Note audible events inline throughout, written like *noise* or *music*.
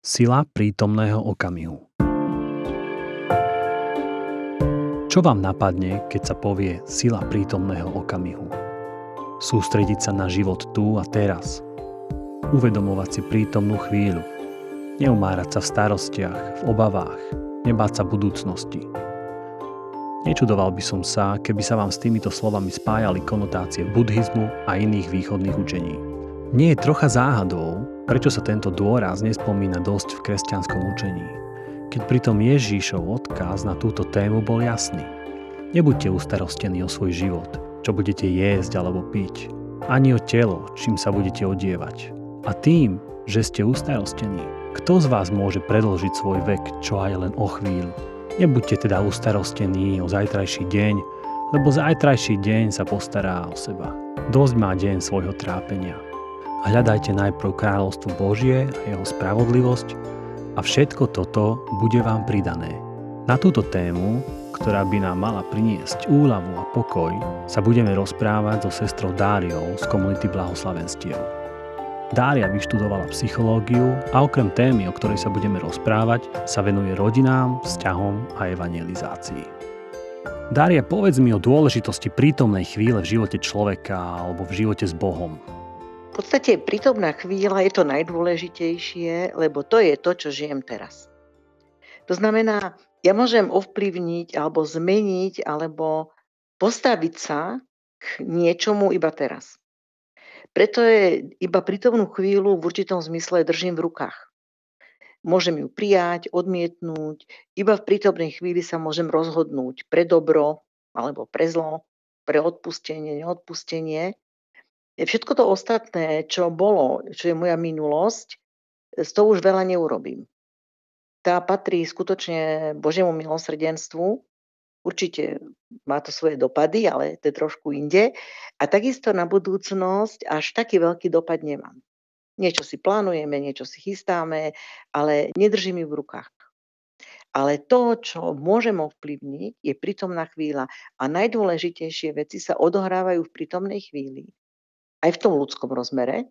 Sila prítomného okamihu Čo vám napadne, keď sa povie sila prítomného okamihu? Sústrediť sa na život tu a teraz. Uvedomovať si prítomnú chvíľu. Neumárať sa v starostiach, v obavách. Nebáť sa budúcnosti. Nečudoval by som sa, keby sa vám s týmito slovami spájali konotácie buddhizmu a iných východných učení. Nie je trocha záhadou, Prečo sa tento dôraz nespomína dosť v kresťanskom učení? Keď pritom Ježíšov odkaz na túto tému bol jasný. Nebuďte ustarostení o svoj život, čo budete jesť alebo piť, ani o telo, čím sa budete odievať. A tým, že ste ustarostení, kto z vás môže predlžiť svoj vek čo aj len o chvíľu? Nebuďte teda ustarostení o zajtrajší deň, lebo zajtrajší deň sa postará o seba. Dosť má deň svojho trápenia. Hľadajte najprv kráľovstvo Božie a jeho spravodlivosť a všetko toto bude vám pridané. Na túto tému, ktorá by nám mala priniesť úľavu a pokoj, sa budeme rozprávať so sestrou Dáriou z komunity Blahoslavenstiev. Dária vyštudovala psychológiu a okrem témy, o ktorej sa budeme rozprávať, sa venuje rodinám, vzťahom a evangelizácii. Dária, povedz mi o dôležitosti prítomnej chvíle v živote človeka alebo v živote s Bohom. V podstate prítomná chvíľa je to najdôležitejšie, lebo to je to, čo žijem teraz. To znamená, ja môžem ovplyvniť alebo zmeniť alebo postaviť sa k niečomu iba teraz. Preto je iba prítomnú chvíľu v určitom zmysle držím v rukách. Môžem ju prijať, odmietnúť, iba v prítomnej chvíli sa môžem rozhodnúť pre dobro alebo pre zlo, pre odpustenie, neodpustenie Všetko to ostatné, čo bolo, čo je moja minulosť, z toho už veľa neurobím. Tá patrí skutočne Božiemu milosrdenstvu. Určite má to svoje dopady, ale to je trošku inde. A takisto na budúcnosť až taký veľký dopad nemám. Niečo si plánujeme, niečo si chystáme, ale nedržím ju v rukách. Ale to, čo môžem ovplyvniť, je prítomná chvíľa. A najdôležitejšie veci sa odohrávajú v prítomnej chvíli aj v tom ľudskom rozmere,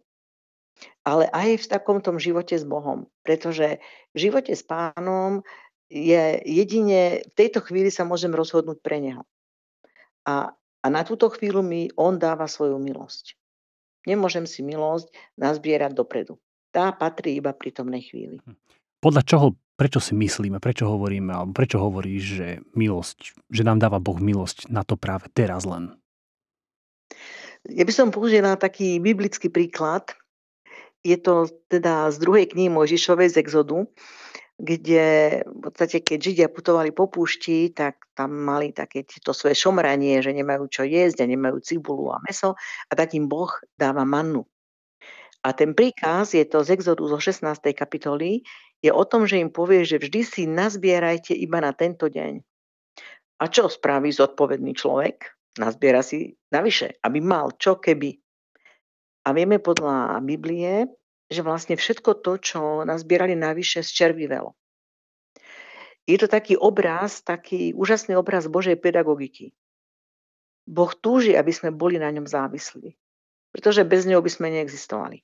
ale aj v takom tom živote s Bohom. Pretože v živote s pánom je jedine, v tejto chvíli sa môžem rozhodnúť pre neho. A, a na túto chvíľu mi on dáva svoju milosť. Nemôžem si milosť nazbierať dopredu. Tá patrí iba pri tomnej chvíli. Hm. Podľa čoho, prečo si myslíme, prečo hovoríme, alebo prečo hovoríš, že milosť, že nám dáva Boh milosť na to práve teraz len? Ja by som použila taký biblický príklad. Je to teda z druhej knihy Mojžišovej z Exodu, kde v podstate, keď Židia putovali po púšti, tak tam mali také to svoje šomranie, že nemajú čo jesť a nemajú cibulu a meso a tak im Boh dáva mannu. A ten príkaz, je to z Exodu zo 16. kapitoly, je o tom, že im povie, že vždy si nazbierajte iba na tento deň. A čo spraví zodpovedný človek? Nazbiera si navyše, aby mal čo keby. A vieme podľa Biblie, že vlastne všetko to, čo nazbierali navyše, zčervivelo. Je to taký obraz, taký úžasný obraz Božej pedagogiky. Boh túži, aby sme boli na ňom závislí, pretože bez neho by sme neexistovali.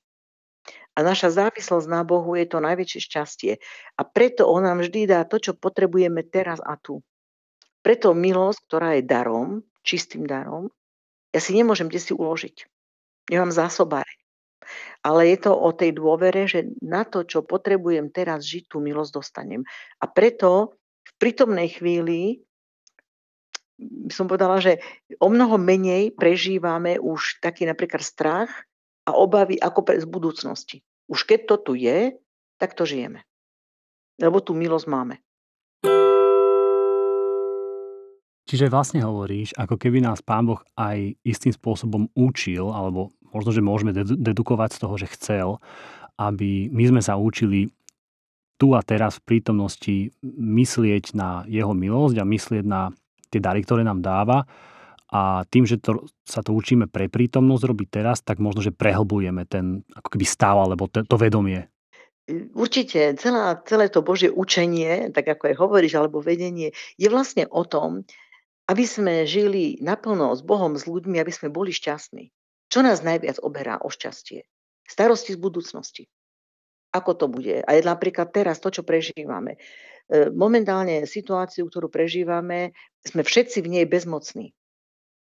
A naša závislosť na Bohu je to najväčšie šťastie. A preto On nám vždy dá to, čo potrebujeme teraz a tu. Preto milosť, ktorá je darom, čistým darom, ja si nemôžem kde si uložiť. Nemám zásobáre. Ale je to o tej dôvere, že na to, čo potrebujem teraz žiť, tú milosť dostanem. A preto v prítomnej chvíli by som povedala, že o mnoho menej prežívame už taký napríklad strach a obavy ako pre z budúcnosti. Už keď to tu je, tak to žijeme. Lebo tú milosť máme. Čiže vlastne hovoríš, ako keby nás Pán Boh aj istým spôsobom učil, alebo možno, že môžeme dedukovať z toho, že chcel, aby my sme sa učili tu a teraz v prítomnosti myslieť na jeho milosť a myslieť na tie dary, ktoré nám dáva. A tým, že to, sa to učíme pre prítomnosť robiť teraz, tak možno, že prehlbujeme ten ako keby stav alebo to, to vedomie. Určite celá, celé to Božie učenie, tak ako aj hovoríš, alebo vedenie, je vlastne o tom, aby sme žili naplno s Bohom, s ľuďmi, aby sme boli šťastní. Čo nás najviac oberá o šťastie? Starosti z budúcnosti. ako to bude. A je napríklad teraz to, čo prežívame. E, momentálne situáciu, ktorú prežívame, sme všetci v nej bezmocní.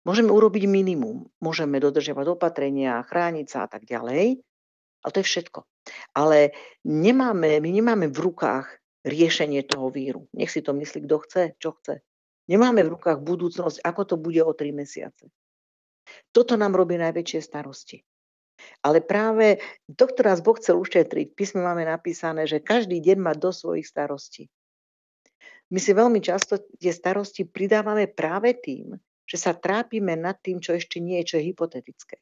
Môžeme urobiť minimum. Môžeme dodržiavať opatrenia, chrániť sa a tak ďalej. Ale to je všetko. Ale nemáme, my nemáme v rukách riešenie toho víru. Nech si to myslí, kto chce, čo chce. Nemáme v rukách budúcnosť, ako to bude o tri mesiace. Toto nám robí najväčšie starosti. Ale práve to, ktorá nás Boh chcel ušetriť, písme máme napísané, že každý deň má do svojich starostí. My si veľmi často tie starosti pridávame práve tým, že sa trápime nad tým, čo ešte nie je, čo je hypotetické.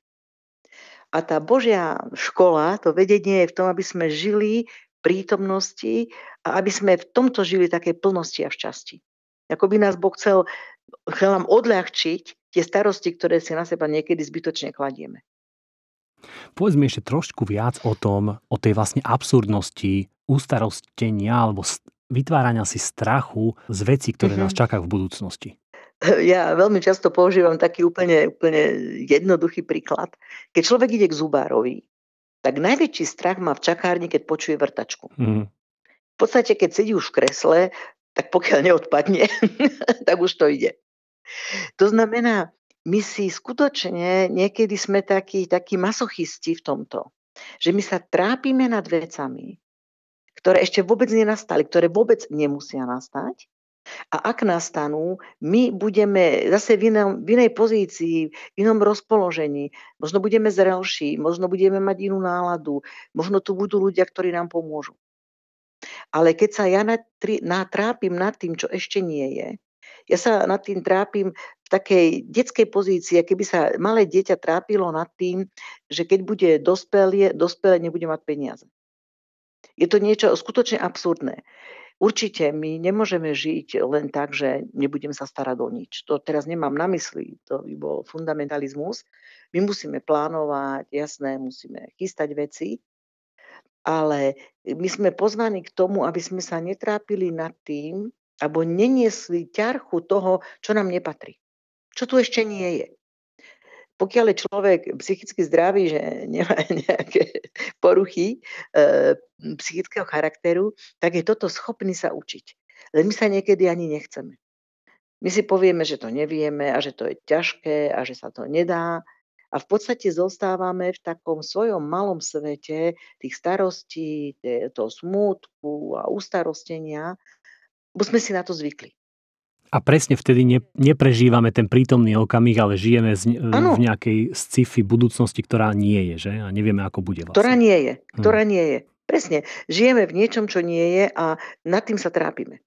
A tá Božia škola, to vedenie je v tom, aby sme žili prítomnosti a aby sme v tomto žili také plnosti a šťastí. Ako by nás Boh chcel, chcel nám odľahčiť tie starosti, ktoré si na seba niekedy zbytočne kladieme. Povedz mi ešte trošku viac o tom, o tej vlastne absurdnosti ustarostenia alebo vytvárania si strachu z vecí, ktoré mm-hmm. nás čakajú v budúcnosti. Ja veľmi často používam taký úplne, úplne jednoduchý príklad. Keď človek ide k zubárovi, tak najväčší strach má v čakárni, keď počuje vrtačku. Mm. V podstate, keď sedí už v kresle, tak pokiaľ neodpadne, *laughs* tak už to ide. To znamená, my si skutočne niekedy sme takí, takí masochisti v tomto, že my sa trápime nad vecami, ktoré ešte vôbec nenastali, ktoré vôbec nemusia nastať. A ak nastanú, my budeme zase v, inom, v inej pozícii, v inom rozpoložení. Možno budeme zrelší, možno budeme mať inú náladu, možno tu budú ľudia, ktorí nám pomôžu. Ale keď sa ja natrápim nad tým, čo ešte nie je, ja sa nad tým trápim v takej detskej pozícii, keby sa malé dieťa trápilo nad tým, že keď bude dospelé, dospelé nebude mať peniaze. Je to niečo skutočne absurdné. Určite my nemôžeme žiť len tak, že nebudem sa starať o nič. To teraz nemám na mysli, to by bol fundamentalizmus. My musíme plánovať, jasné, musíme chystať veci, ale my sme pozvaní k tomu, aby sme sa netrápili nad tým, alebo neniesli ťarchu toho, čo nám nepatrí. Čo tu ešte nie je pokiaľ je človek psychicky zdravý, že nemá *laughs* nejaké poruchy e, psychického charakteru, tak je toto schopný sa učiť. Len my sa niekedy ani nechceme. My si povieme, že to nevieme a že to je ťažké a že sa to nedá. A v podstate zostávame v takom svojom malom svete tých starostí, toho smútku a ustarostenia, bo sme si na to zvykli. A presne vtedy ne, neprežívame ten prítomný okamih, ale žijeme z, v nejakej sci-fi budúcnosti, ktorá nie je, že? A nevieme, ako bude vlastne. Ktorá nie je, ktorá hmm. nie je. Presne. Žijeme v niečom, čo nie je a nad tým sa trápime.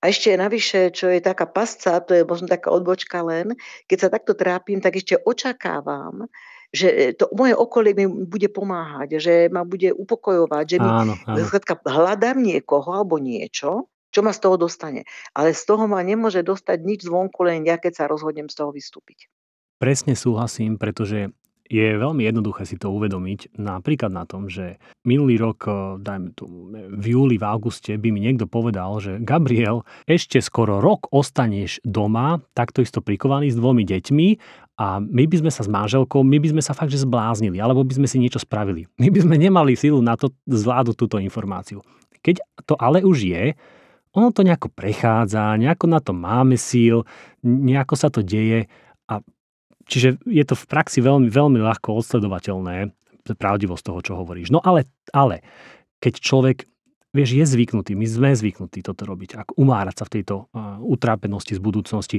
A ešte navyše, čo je taká pasca, to je možno taká odbočka len, keď sa takto trápim, tak ešte očakávam, že to moje okolie mi bude pomáhať, že ma bude upokojovať, že mi áno, áno. hľadám niekoho alebo niečo, čo ma z toho dostane? Ale z toho ma nemôže dostať nič zvonku, len ja, keď sa rozhodnem z toho vystúpiť. Presne súhlasím, pretože je veľmi jednoduché si to uvedomiť napríklad na tom, že minulý rok, eh, dajme tu, v júli, v auguste by mi niekto povedal, že Gabriel, ešte skoro rok ostaneš doma, takto isto prikovaný s dvomi deťmi a my by sme sa s manželkou, my by sme sa fakt že zbláznili, alebo by sme si niečo spravili. My by sme nemali silu na to zvládnuť túto informáciu. Keď to ale už je, ono to nejako prechádza, nejako na to máme síl, nejako sa to deje a čiže je to v praxi veľmi, veľmi ľahko odsledovateľné, pravdivosť toho, čo hovoríš. No ale, ale keď človek vieš, je zvyknutý, my sme zvyknutí toto robiť, ako umárať sa v tejto uh, utrápenosti z budúcnosti.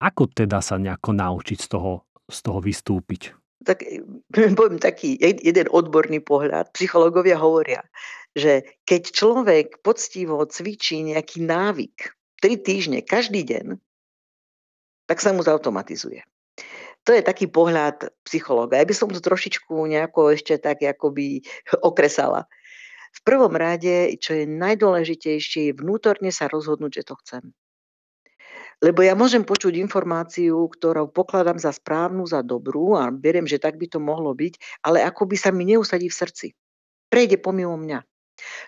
Ako teda sa nejako naučiť z toho, z toho vystúpiť? Tak *clears throat* poviem taký jeden odborný pohľad. Psychológovia hovoria, že keď človek poctivo cvičí nejaký návyk, tri týždne, každý deň, tak sa mu zautomatizuje. To je taký pohľad psychológa. Ja by som to trošičku nejako ešte tak akoby *laughs* okresala. V prvom rade, čo je najdôležitejšie, je vnútorne sa rozhodnúť, že to chcem. Lebo ja môžem počuť informáciu, ktorú pokladám za správnu, za dobrú a beriem, že tak by to mohlo byť, ale ako by sa mi neusadí v srdci. Prejde pomimo mňa.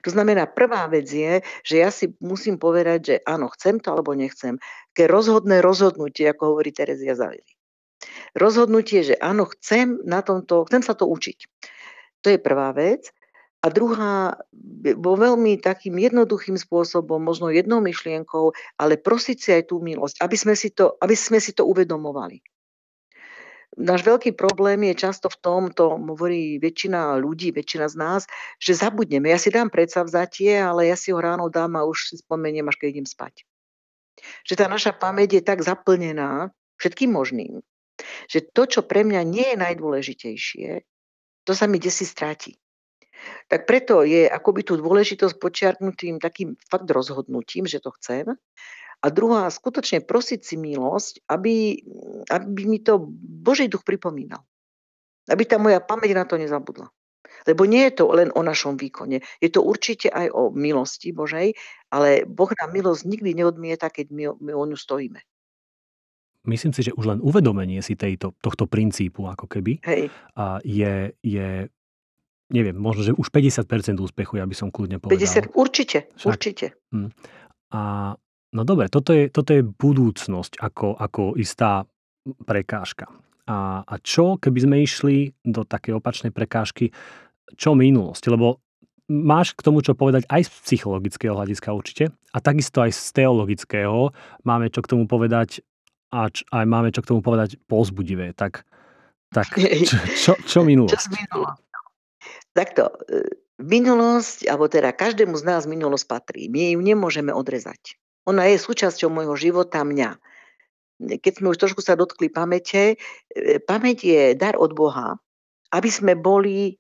To znamená, prvá vec je, že ja si musím povedať, že áno, chcem to alebo nechcem. Keď rozhodné rozhodnutie, ako hovorí Terezia Zavili. Rozhodnutie, že áno, chcem na tomto, chcem sa to učiť. To je prvá vec. a druhá vo veľmi takým jednoduchým spôsobom, možno jednou myšlienkou, ale prosiť si aj tú milosť, aby sme si to, aby sme si to uvedomovali. Náš veľký problém je často v tom, to hovorí väčšina ľudí, väčšina z nás, že zabudneme. Ja si dám predsavzatie, ale ja si ho ráno dám a už si spomeniem, až keď idem spať. Že tá naša pamäť je tak zaplnená všetkým možným, že to, čo pre mňa nie je najdôležitejšie, to sa mi desi stráti. Tak preto je akoby tú dôležitosť počiarknutým takým fakt rozhodnutím, že to chcem a druhá, skutočne prosiť si milosť, aby, aby mi to Boží duch pripomínal. Aby tá moja pamäť na to nezabudla. Lebo nie je to len o našom výkone. Je to určite aj o milosti Božej, ale Boh nám milosť nikdy neodmieta, keď my, my o ňu stojíme. Myslím si, že už len uvedomenie si tejto, tohto princípu ako keby Hej. A je, je, neviem, možno, že už 50% úspechu, ja by som kľudne povedal. 50, určite, Však. určite. Hm. A No dobre, toto je, toto je budúcnosť ako, ako istá prekážka. A, a čo, keby sme išli do také opačnej prekážky, čo minulosť? Lebo máš k tomu čo povedať aj z psychologického hľadiska určite a takisto aj z teologického máme čo k tomu povedať a č, aj máme čo k tomu povedať pozbudivé. Tak, tak *laughs* čo, čo, čo minulosť? Čo Takto, e, minulosť, alebo teda každému z nás minulosť patrí. My ju nemôžeme odrezať. Ona je súčasťou môjho života mňa. Keď sme už trošku sa dotkli pamäte, e, pamäť je dar od Boha, aby sme boli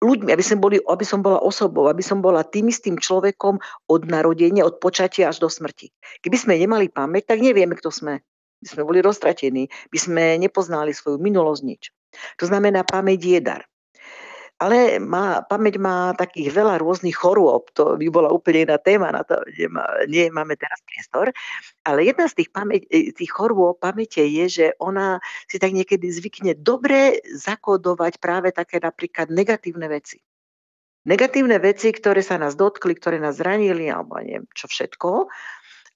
ľuďmi, aby, sme boli, aby som bola osobou, aby som bola tým istým človekom od narodenia, od počatia až do smrti. Keby sme nemali pamäť, tak nevieme, kto sme. My sme boli roztratení, by sme nepoznali svoju minulosť nič. To znamená, pamäť je dar. Ale má, pamäť má takých veľa rôznych chorôb, to by bola úplne iná téma, na to nemá, nie máme teraz priestor. Ale jedna z tých, pamäť, e, tých chorôb pamäte je, že ona si tak niekedy zvykne dobre zakodovať práve také napríklad negatívne veci. Negatívne veci, ktoré sa nás dotkli, ktoré nás zranili, alebo neviem čo všetko.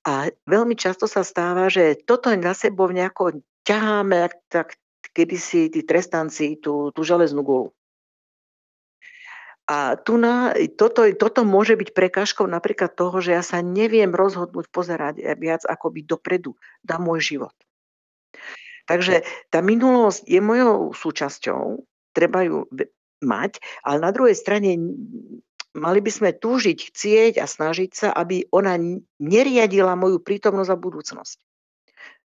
A veľmi často sa stáva, že toto na sebou nejako ťaháme, tak kedysi tí trestanci tú, tú železnú gulu. A tu na, toto, toto môže byť prekážkou napríklad toho, že ja sa neviem rozhodnúť pozerať viac akoby dopredu na môj život. Takže tá minulosť je mojou súčasťou, treba ju mať, ale na druhej strane mali by sme túžiť, chcieť a snažiť sa, aby ona neriadila moju prítomnosť a budúcnosť.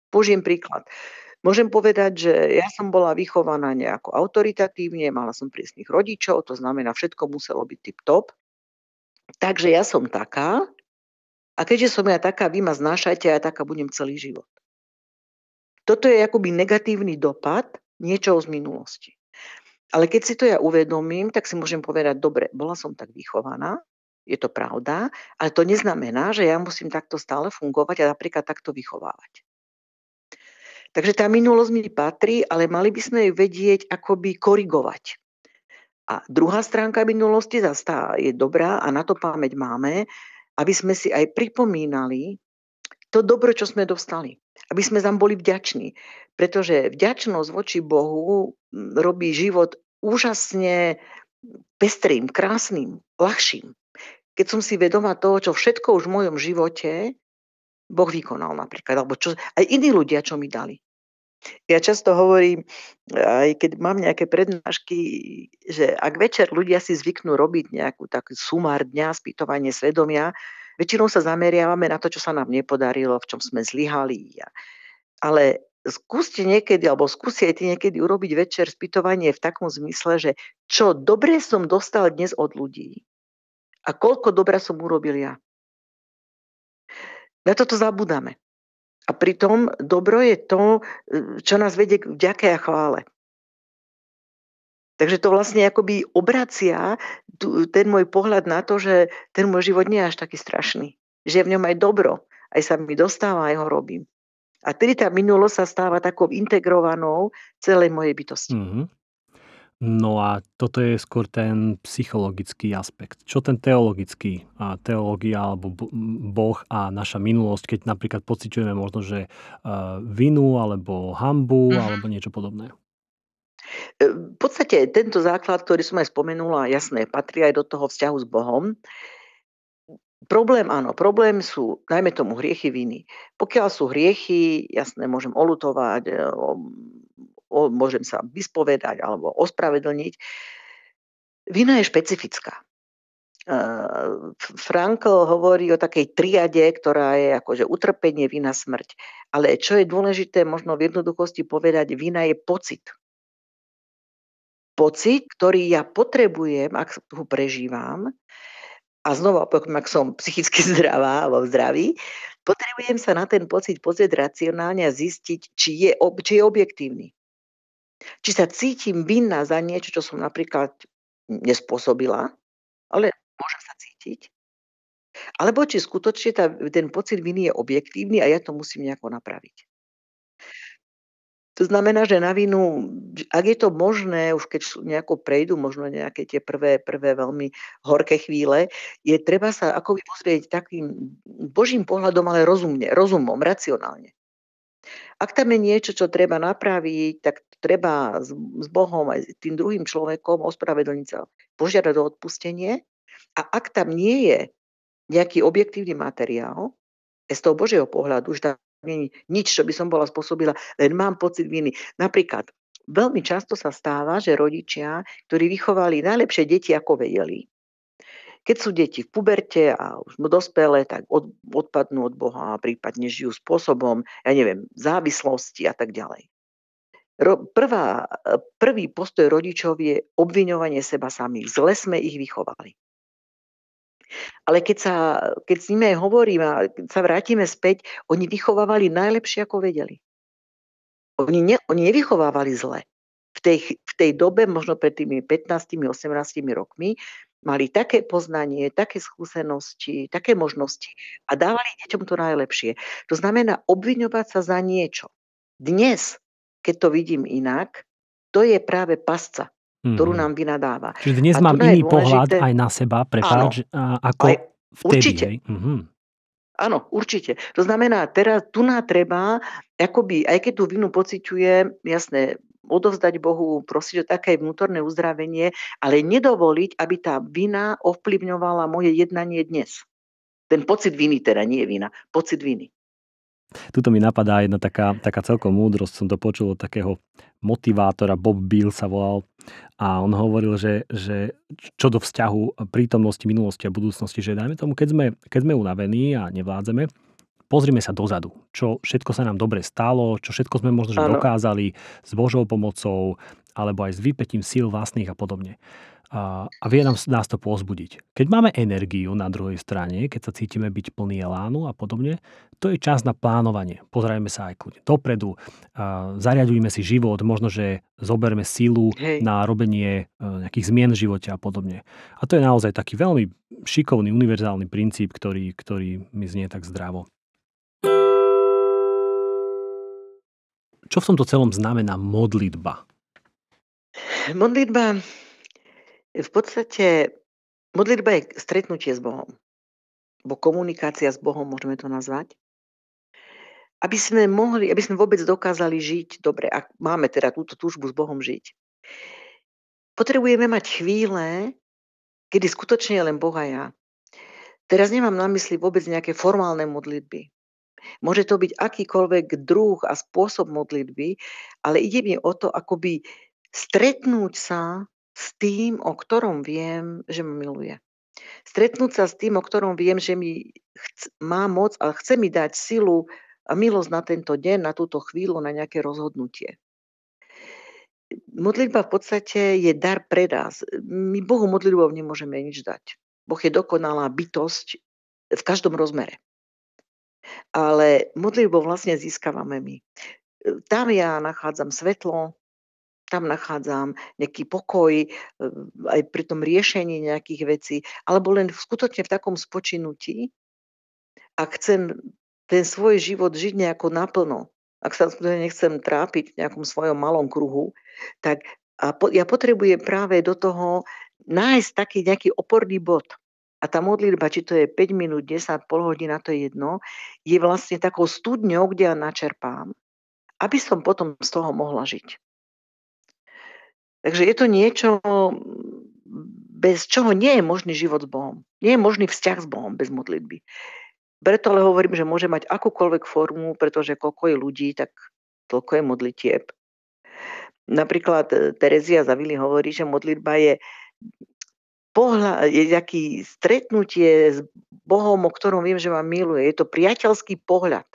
Použijem príklad. Môžem povedať, že ja som bola vychovaná nejako autoritatívne, mala som prísnych rodičov, to znamená, všetko muselo byť tip-top. Takže ja som taká a keďže som ja taká, vy ma znášajte a ja taká budem celý život. Toto je akoby negatívny dopad niečoho z minulosti. Ale keď si to ja uvedomím, tak si môžem povedať, dobre, bola som tak vychovaná, je to pravda, ale to neznamená, že ja musím takto stále fungovať a napríklad takto vychovávať. Takže tá minulosť mi patrí, ale mali by sme ju vedieť akoby korigovať. A druhá stránka minulosti zase je dobrá a na to pamäť máme, aby sme si aj pripomínali to dobro, čo sme dostali. Aby sme tam boli vďační. Pretože vďačnosť voči Bohu robí život úžasne pestrým, krásnym, ľahším. Keď som si vedomá toho, čo všetko už v mojom živote Boh vykonal napríklad, alebo čo, aj iní ľudia, čo mi dali. Ja často hovorím, aj keď mám nejaké prednášky, že ak večer ľudia si zvyknú robiť nejakú takú sumár dňa, spýtovanie svedomia, väčšinou sa zameriavame na to, čo sa nám nepodarilo, v čom sme zlyhali. Ale skúste niekedy, alebo skúste niekedy urobiť večer spýtovanie v takom zmysle, že čo dobre som dostal dnes od ľudí a koľko dobra som urobil ja. Na toto zabudáme. A pritom dobro je to, čo nás vedie k vďake a chvále. Takže to vlastne akoby obracia ten môj pohľad na to, že ten môj život nie je až taký strašný. Že je v ňom aj dobro. Aj sa mi dostáva, aj ho robím. A tedy tá minulosť sa stáva takou integrovanou celej mojej bytosti. Mm-hmm. No a toto je skôr ten psychologický aspekt. Čo ten teologický? A teológia alebo Boh a naša minulosť, keď napríklad pociťujeme možno, že vinu alebo hambu mm-hmm. alebo niečo podobné. V podstate tento základ, ktorý som aj spomenula, jasné, patrí aj do toho vzťahu s Bohom. Problém áno, problém sú najmä tomu hriechy viny. Pokiaľ sú hriechy, jasné, môžem olutovať, e, o, môžem sa vyspovedať alebo ospravedlniť. Vina je špecifická. Frankl hovorí o takej triade, ktorá je akože utrpenie, vina, smrť. Ale čo je dôležité možno v jednoduchosti povedať, vina je pocit. Pocit, ktorý ja potrebujem, ak ho prežívam, a znova opakujem, ak som psychicky *laughs* zdravá alebo zdraví, potrebujem sa na ten pocit pozrieť racionálne a zistiť, či je, či je objektívny. Či sa cítim vinná za niečo, čo som napríklad nespôsobila, ale môžem sa cítiť. Alebo či skutočne tá, ten pocit viny je objektívny a ja to musím nejako napraviť. To znamená, že na vinu, ak je to možné, už keď nejako prejdú možno nejaké tie prvé, prvé veľmi horké chvíle, je treba sa ako pozrieť takým božím pohľadom, ale rozumne, rozumom, racionálne. Ak tam je niečo, čo treba napraviť, tak treba s, Bohom aj s tým druhým človekom ospravedlniť sa, požiadať o odpustenie. A ak tam nie je nejaký objektívny materiál, z toho Božieho pohľadu, že tam nie nič, čo by som bola spôsobila, len mám pocit viny. Napríklad, veľmi často sa stáva, že rodičia, ktorí vychovali najlepšie deti, ako vedeli, keď sú deti v puberte a už dospelé, tak od, odpadnú od Boha a prípadne žijú spôsobom, ja neviem, závislosti a tak ďalej. Prvá, prvý postoj rodičov je obviňovanie seba samých. Zle sme ich vychovali. Ale keď, sa, keď s nimi hovorím a keď sa vrátime späť, oni vychovávali najlepšie, ako vedeli. Oni, ne, oni nevychovávali zle. V tej, v tej dobe, možno pred tými 15-18 rokmi, mali také poznanie, také skúsenosti, také možnosti a dávali deťom to najlepšie. To znamená obviňovať sa za niečo. Dnes, keď to vidím inak, to je práve pasca, ktorú mm. nám vynadáva. Čiže dnes a mám iný dôležité... pohľad aj na seba, prepáč, ako aj, vtedy. Určite. Mm-hmm. Áno, určite. To znamená, teraz tu nám treba, akoby, aj keď tú vinu pociťujem, jasné, odovzdať Bohu, prosiť o také vnútorné uzdravenie, ale nedovoliť, aby tá vina ovplyvňovala moje jednanie dnes. Ten pocit viny teda, nie je vina, pocit viny. Tuto mi napadá jedna taká, taká celkom múdrosť, som to počul od takého motivátora, Bob Bill sa volal, a on hovoril, že, že čo do vzťahu prítomnosti, minulosti a budúcnosti, že dajme tomu, keď sme, keď sme unavení a nevládzeme, pozrime sa dozadu, čo všetko sa nám dobre stalo, čo všetko sme možno že dokázali s Božou pomocou, alebo aj s vypetím síl vlastných a podobne a, a vie nám, nás to pozbudiť. Keď máme energiu na druhej strane, keď sa cítime byť plný elánu a podobne, to je čas na plánovanie. Pozrajme sa aj kľudne dopredu, a zariadujme si život, možno, že zoberme sílu Hej. na robenie e, nejakých zmien v živote a podobne. A to je naozaj taký veľmi šikovný, univerzálny princíp, ktorý, ktorý mi znie tak zdravo. Čo v tomto celom znamená modlitba? Modlitba v podstate modlitba je stretnutie s Bohom. Bo komunikácia s Bohom, môžeme to nazvať. Aby sme mohli, aby sme vôbec dokázali žiť dobre, ak máme teda túto túžbu s Bohom žiť. Potrebujeme mať chvíle, kedy skutočne len Boh a ja. Teraz nemám na mysli vôbec nejaké formálne modlitby. Môže to byť akýkoľvek druh a spôsob modlitby, ale ide mi o to, akoby stretnúť sa s tým, o ktorom viem, že ma miluje. Stretnúť sa s tým, o ktorom viem, že mi chc- má moc a chce mi dať silu a milosť na tento deň, na túto chvíľu, na nejaké rozhodnutie. Modlitba v podstate je dar pre nás. My Bohu modlitbou nemôžeme nič dať. Boh je dokonalá bytosť v každom rozmere. Ale modlitbou vlastne získavame my. Tam ja nachádzam svetlo, tam nachádzam nejaký pokoj e, aj pri tom riešení nejakých vecí, alebo len skutočne v takom spočinutí, ak chcem ten svoj život žiť nejako naplno, ak sa nechcem trápiť v nejakom svojom malom kruhu, tak a po, ja potrebujem práve do toho nájsť taký nejaký oporný bod. A tá modlitba, či to je 5 minút, 10, pol hodina, to je jedno, je vlastne takou studňou, kde ja načerpám, aby som potom z toho mohla žiť. Takže je to niečo, bez čoho nie je možný život s Bohom. Nie je možný vzťah s Bohom bez modlitby. Preto ale hovorím, že môže mať akúkoľvek formu, pretože koľko je ľudí, tak toľko je modlitieb. Napríklad e, Terezia Zavili hovorí, že modlitba je, pohľa, je taký stretnutie s Bohom, o ktorom viem, že ma miluje. Je to priateľský pohľad.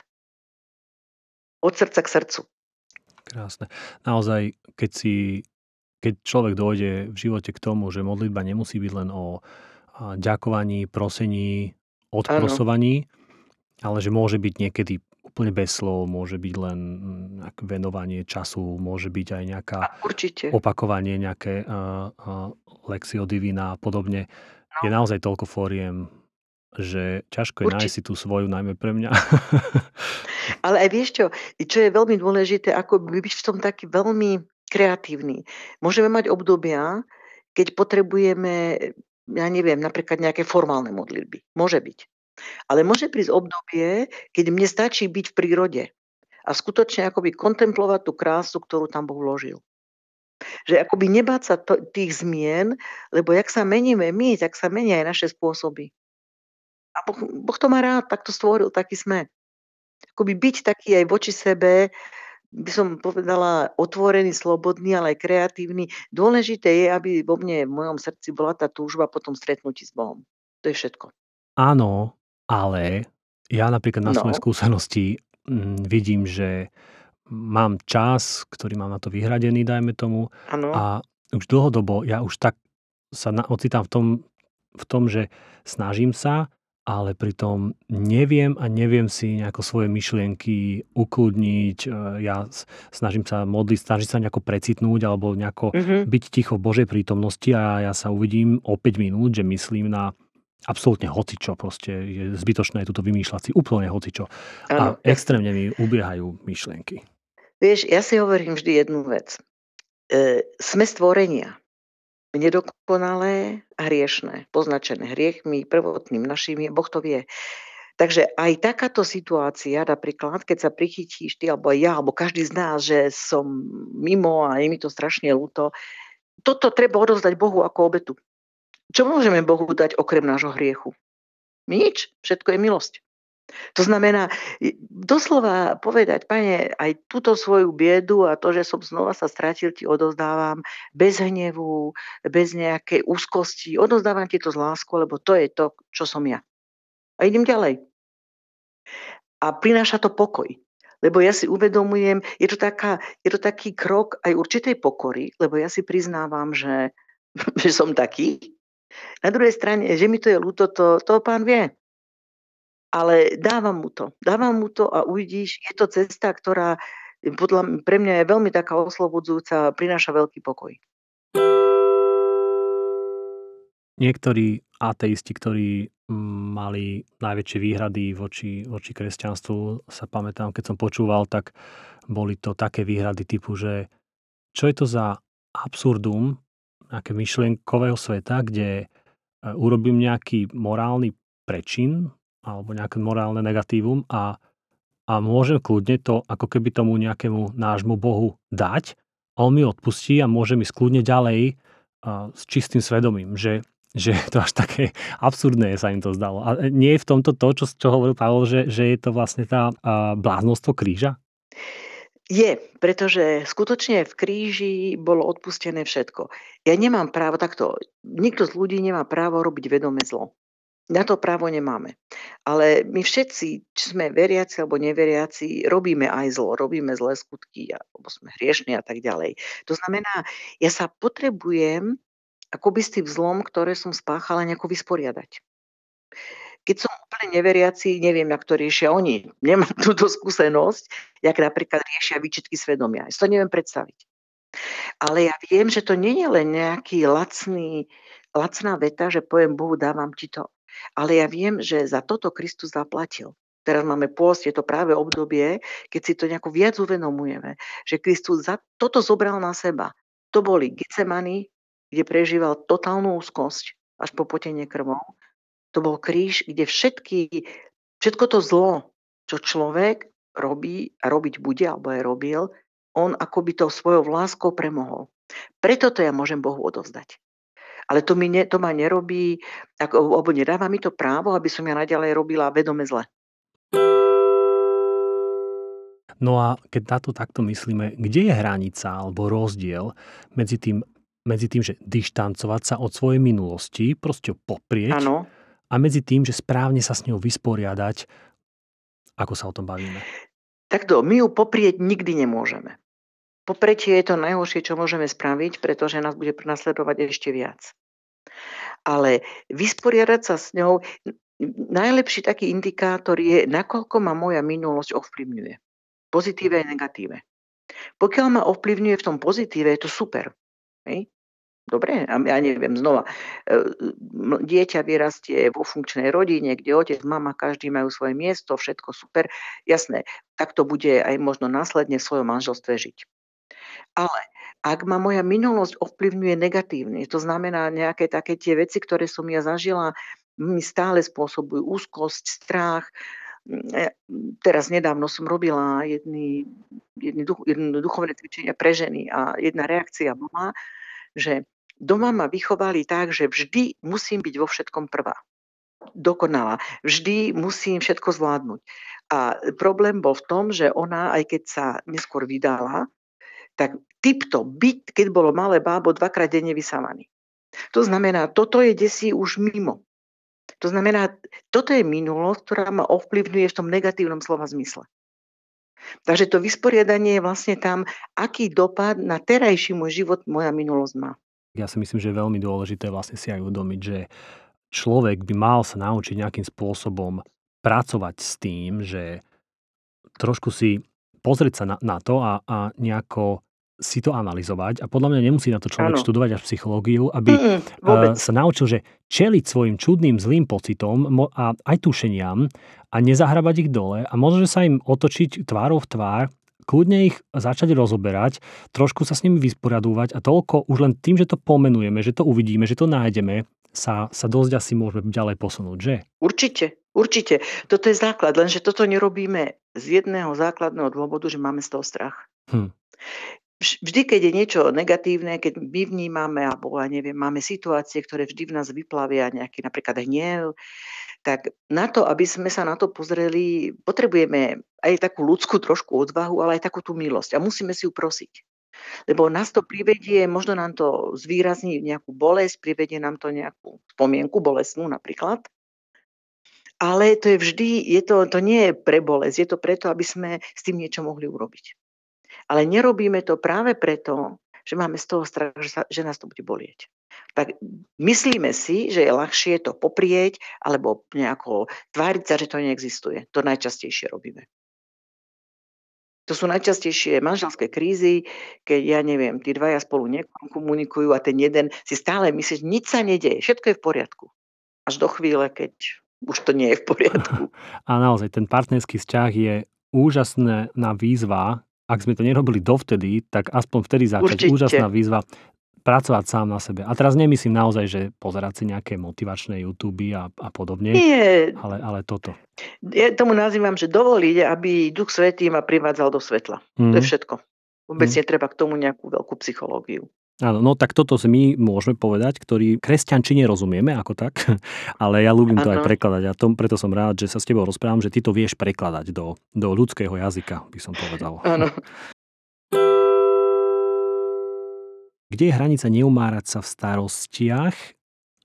Od srdca k srdcu. Krásne. Naozaj, keď si keď človek dojde v živote k tomu, že modlitba nemusí byť len o ďakovaní, prosení, odprosovaní, ale že môže byť niekedy úplne bez slov, môže byť len mm, venovanie času, môže byť aj nejaká Určite. opakovanie, nejaké uh, uh, lexio divina a podobne. No. Je naozaj toľko fóriem, že ťažko je Určite. nájsť si tú svoju, najmä pre mňa. Ale aj vieš čo, čo je veľmi dôležité, ako byť v tom taký veľmi kreatívny. Môžeme mať obdobia, keď potrebujeme, ja neviem, napríklad nejaké formálne modlitby. Môže byť. Ale môže prísť obdobie, keď mne stačí byť v prírode a skutočne akoby kontemplovať tú krásu, ktorú tam Boh vložil. Že akoby nebáť sa to, tých zmien, lebo jak sa meníme my, tak sa menia aj naše spôsoby. A boh, boh to má rád, tak to stvoril, taký sme. Akoby byť taký aj voči sebe, by som povedala, otvorený, slobodný, ale aj kreatívny. Dôležité je, aby vo mne, v mojom srdci bola tá túžba potom stretnutí s Bohom. To je všetko. Áno, ale ja napríklad na no. svojej skúsenosti mm, vidím, že mám čas, ktorý mám na to vyhradený, dajme tomu. Ano. A už dlhodobo ja už tak sa na, ocitám v tom, v tom, že snažím sa ale pritom neviem a neviem si nejako svoje myšlienky ukludniť. E, ja snažím sa modliť, snažím sa nejako precitnúť alebo nejako mm-hmm. byť ticho v Božej prítomnosti a ja sa uvidím o 5 minút, že myslím na absolútne hocičo. Proste je zbytočné tuto vymýšľať si úplne hocičo. Ano. A extrémne mi ubiehajú myšlienky. Vieš, ja si hovorím vždy jednu vec. E, sme stvorenia nedokonalé a hriešné, poznačené hriechmi, prvotným našimi, Boh to vie. Takže aj takáto situácia, napríklad, keď sa prichytíš ty, alebo ja, alebo každý z nás, že som mimo a je mi to strašne ľúto, toto treba odovzdať Bohu ako obetu. Čo môžeme Bohu dať okrem nášho hriechu? Nič, všetko je milosť. To znamená, doslova povedať, pane, aj túto svoju biedu a to, že som znova sa stratil, ti odozdávam bez hnevu, bez nejakej úzkosti. Odozdávam ti to z lásku, lebo to je to, čo som ja. A idem ďalej. A prináša to pokoj. Lebo ja si uvedomujem, je to, taká, je to taký krok aj určitej pokory, lebo ja si priznávam, že, *laughs* že som taký. Na druhej strane, že mi to je ľúto, to, to pán vie ale dávam mu to. Dávam mu to a uvidíš, je to cesta, ktorá podľa, pre mňa je veľmi taká oslobodzujúca, prináša veľký pokoj. Niektorí ateisti, ktorí mali najväčšie výhrady voči, voči kresťanstvu, sa pamätám, keď som počúval, tak boli to také výhrady typu, že čo je to za absurdum nejaké myšlienkového sveta, kde e, urobím nejaký morálny prečin, alebo nejaké morálne negatívum a, a môžem kľudne to ako keby tomu nejakému nášmu Bohu dať on mi odpustí a môže mi skľudne ďalej a, s čistým svedomím, že, že to až také *laughs* absurdné sa im to zdalo. A nie je v tomto to, čo, čo hovoril Pavel, že, že je to vlastne tá a, bláznostvo kríža? Je, pretože skutočne v kríži bolo odpustené všetko. Ja nemám právo takto, nikto z ľudí nemá právo robiť vedome zlo. Na to právo nemáme. Ale my všetci, či sme veriaci alebo neveriaci, robíme aj zlo, robíme zlé skutky, alebo sme hriešni a tak ďalej. To znamená, ja sa potrebujem akoby s tým zlom, ktoré som spáchala, nejako vysporiadať. Keď som úplne neveriaci, neviem, jak to riešia oni. *laughs* Nemám túto skúsenosť, jak napríklad riešia výčitky svedomia. Ja si to neviem predstaviť. Ale ja viem, že to nie je len nejaký lacný, lacná veta, že poviem Bohu, dávam ti to. Ale ja viem, že za toto Kristus zaplatil. Teraz máme pôst, je to práve obdobie, keď si to nejako viac uvedomujeme, že Kristus za toto zobral na seba. To boli Gecemany, kde prežíval totálnu úzkosť až po potenie krvou. To bol kríž, kde všetky, všetko to zlo, čo človek robí a robiť bude, alebo aj robil, on akoby to svojou láskou premohol. Preto to ja môžem Bohu odovzdať. Ale to, mi ne, to ma nerobí, ako, alebo nedáva mi to právo, aby som ja naďalej robila vedome zle. No a keď na to takto myslíme, kde je hranica alebo rozdiel medzi tým, medzi tým že dištancovať sa od svojej minulosti, proste poprieť, ano. a medzi tým, že správne sa s ňou vysporiadať, ako sa o tom bavíme? Takto, my ju poprieť nikdy nemôžeme. Popretie je to najhoršie, čo môžeme spraviť, pretože nás bude prenasledovať ešte viac. Ale vysporiadať sa s ňou, najlepší taký indikátor je, nakoľko ma moja minulosť ovplyvňuje. Pozitíve aj negatívne. Pokiaľ ma ovplyvňuje v tom pozitíve, je to super. Hej? Dobre, a ja neviem, znova, e, dieťa vyrastie vo funkčnej rodine, kde otec, mama, každý majú svoje miesto, všetko super. Jasné, tak to bude aj možno následne v svojom manželstve žiť. Ale ak ma moja minulosť ovplyvňuje negatívne, to znamená nejaké také tie veci, ktoré som ja zažila, mi stále spôsobujú úzkosť, strach, E, teraz nedávno som robila jedny, jedny, duch, jedno duchovné cvičenia pre ženy a jedna reakcia bola, že doma ma vychovali tak, že vždy musím byť vo všetkom prvá. Dokonalá. Vždy musím všetko zvládnuť. A problém bol v tom, že ona, aj keď sa neskôr vydala, tak typto byť, keď bolo malé bábo, dvakrát denne vysávaný. To znamená, toto je desi už mimo. To znamená, toto je minulosť, ktorá ma ovplyvňuje v tom negatívnom slova zmysle. Takže to vysporiadanie je vlastne tam, aký dopad na terajší môj život moja minulosť má. Ja si myslím, že je veľmi dôležité vlastne si aj uvedomiť, že človek by mal sa naučiť nejakým spôsobom pracovať s tým, že trošku si pozrieť sa na, na to a, a nejako si to analyzovať a podľa mňa nemusí na to človek ano. študovať až psychológiu, aby mm, uh, sa naučil, že čeliť svojim čudným zlým pocitom a aj tušeniam a nezahrabať ich dole a možno, že sa im otočiť tvárou v tvár, kľudne ich začať rozoberať, trošku sa s nimi vysporiadúvať a toľko už len tým, že to pomenujeme, že to uvidíme, že to nájdeme, sa, sa dosť asi môžeme ďalej posunúť, že? Určite, určite. Toto je základ, lenže toto nerobíme z jedného základného dôvodu, že máme z toho strach. Hm vždy, keď je niečo negatívne, keď my vnímame, alebo ja neviem, máme situácie, ktoré vždy v nás vyplavia nejaký napríklad hnev, tak na to, aby sme sa na to pozreli, potrebujeme aj takú ľudskú trošku odvahu, ale aj takú tú milosť. A musíme si ju prosiť. Lebo nás to privedie, možno nám to zvýrazní nejakú bolesť, privedie nám to nejakú spomienku bolestnú napríklad. Ale to je vždy, je to, to nie je pre bolesť, je to preto, aby sme s tým niečo mohli urobiť. Ale nerobíme to práve preto, že máme z toho strach, že, sa, že nás to bude bolieť. Tak myslíme si, že je ľahšie to poprieť alebo nejako tváriť sa, že to neexistuje. To najčastejšie robíme. To sú najčastejšie manželské krízy, keď, ja neviem, tí dvaja spolu nekomunikujú a ten jeden si stále myslí, že nič sa nedeje, všetko je v poriadku. Až do chvíle, keď už to nie je v poriadku. *laughs* A naozaj, ten partnerský vzťah je úžasná výzva, ak sme to nerobili dovtedy, tak aspoň vtedy začať. Určite. Úžasná výzva pracovať sám na sebe. A teraz nemyslím naozaj, že pozerať si nejaké motivačné YouTube a, a podobne, Nie. Ale, ale toto. Ja tomu nazývam, že dovoliť, aby Duch Svetý ma privádzal do svetla. Mm. To je mhm. všetko. Vôbec mm. netreba k tomu nejakú veľkú psychológiu. Áno, no tak toto si my môžeme povedať, ktorí kresťančine rozumieme ako tak, *laughs* ale ja ľúbim to aj prekladať a tom, preto som rád, že sa s tebou rozprávam, že ty to vieš prekladať do, do ľudského jazyka, by som povedal. Áno. Kde je hranica neumárať sa v starostiach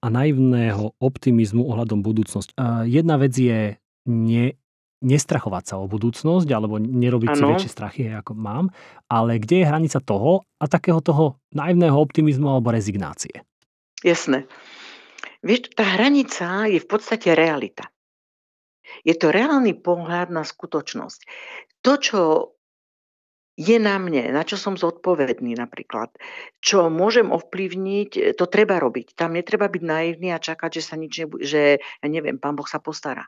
a naivného optimizmu ohľadom budúcnosti? Jedna vec je ne, nestrachovať sa o budúcnosť alebo nerobiť ano. si väčšie strachy, ako mám, ale kde je hranica toho a takého toho naivného optimizmu alebo rezignácie? Jasné. Vieš, tá hranica je v podstate realita. Je to reálny pohľad na skutočnosť. To, čo je na mne, na čo som zodpovedný napríklad, čo môžem ovplyvniť, to treba robiť. Tam netreba byť naivný a čakať, že sa nič nebude, že ja neviem, pán Boh sa postará.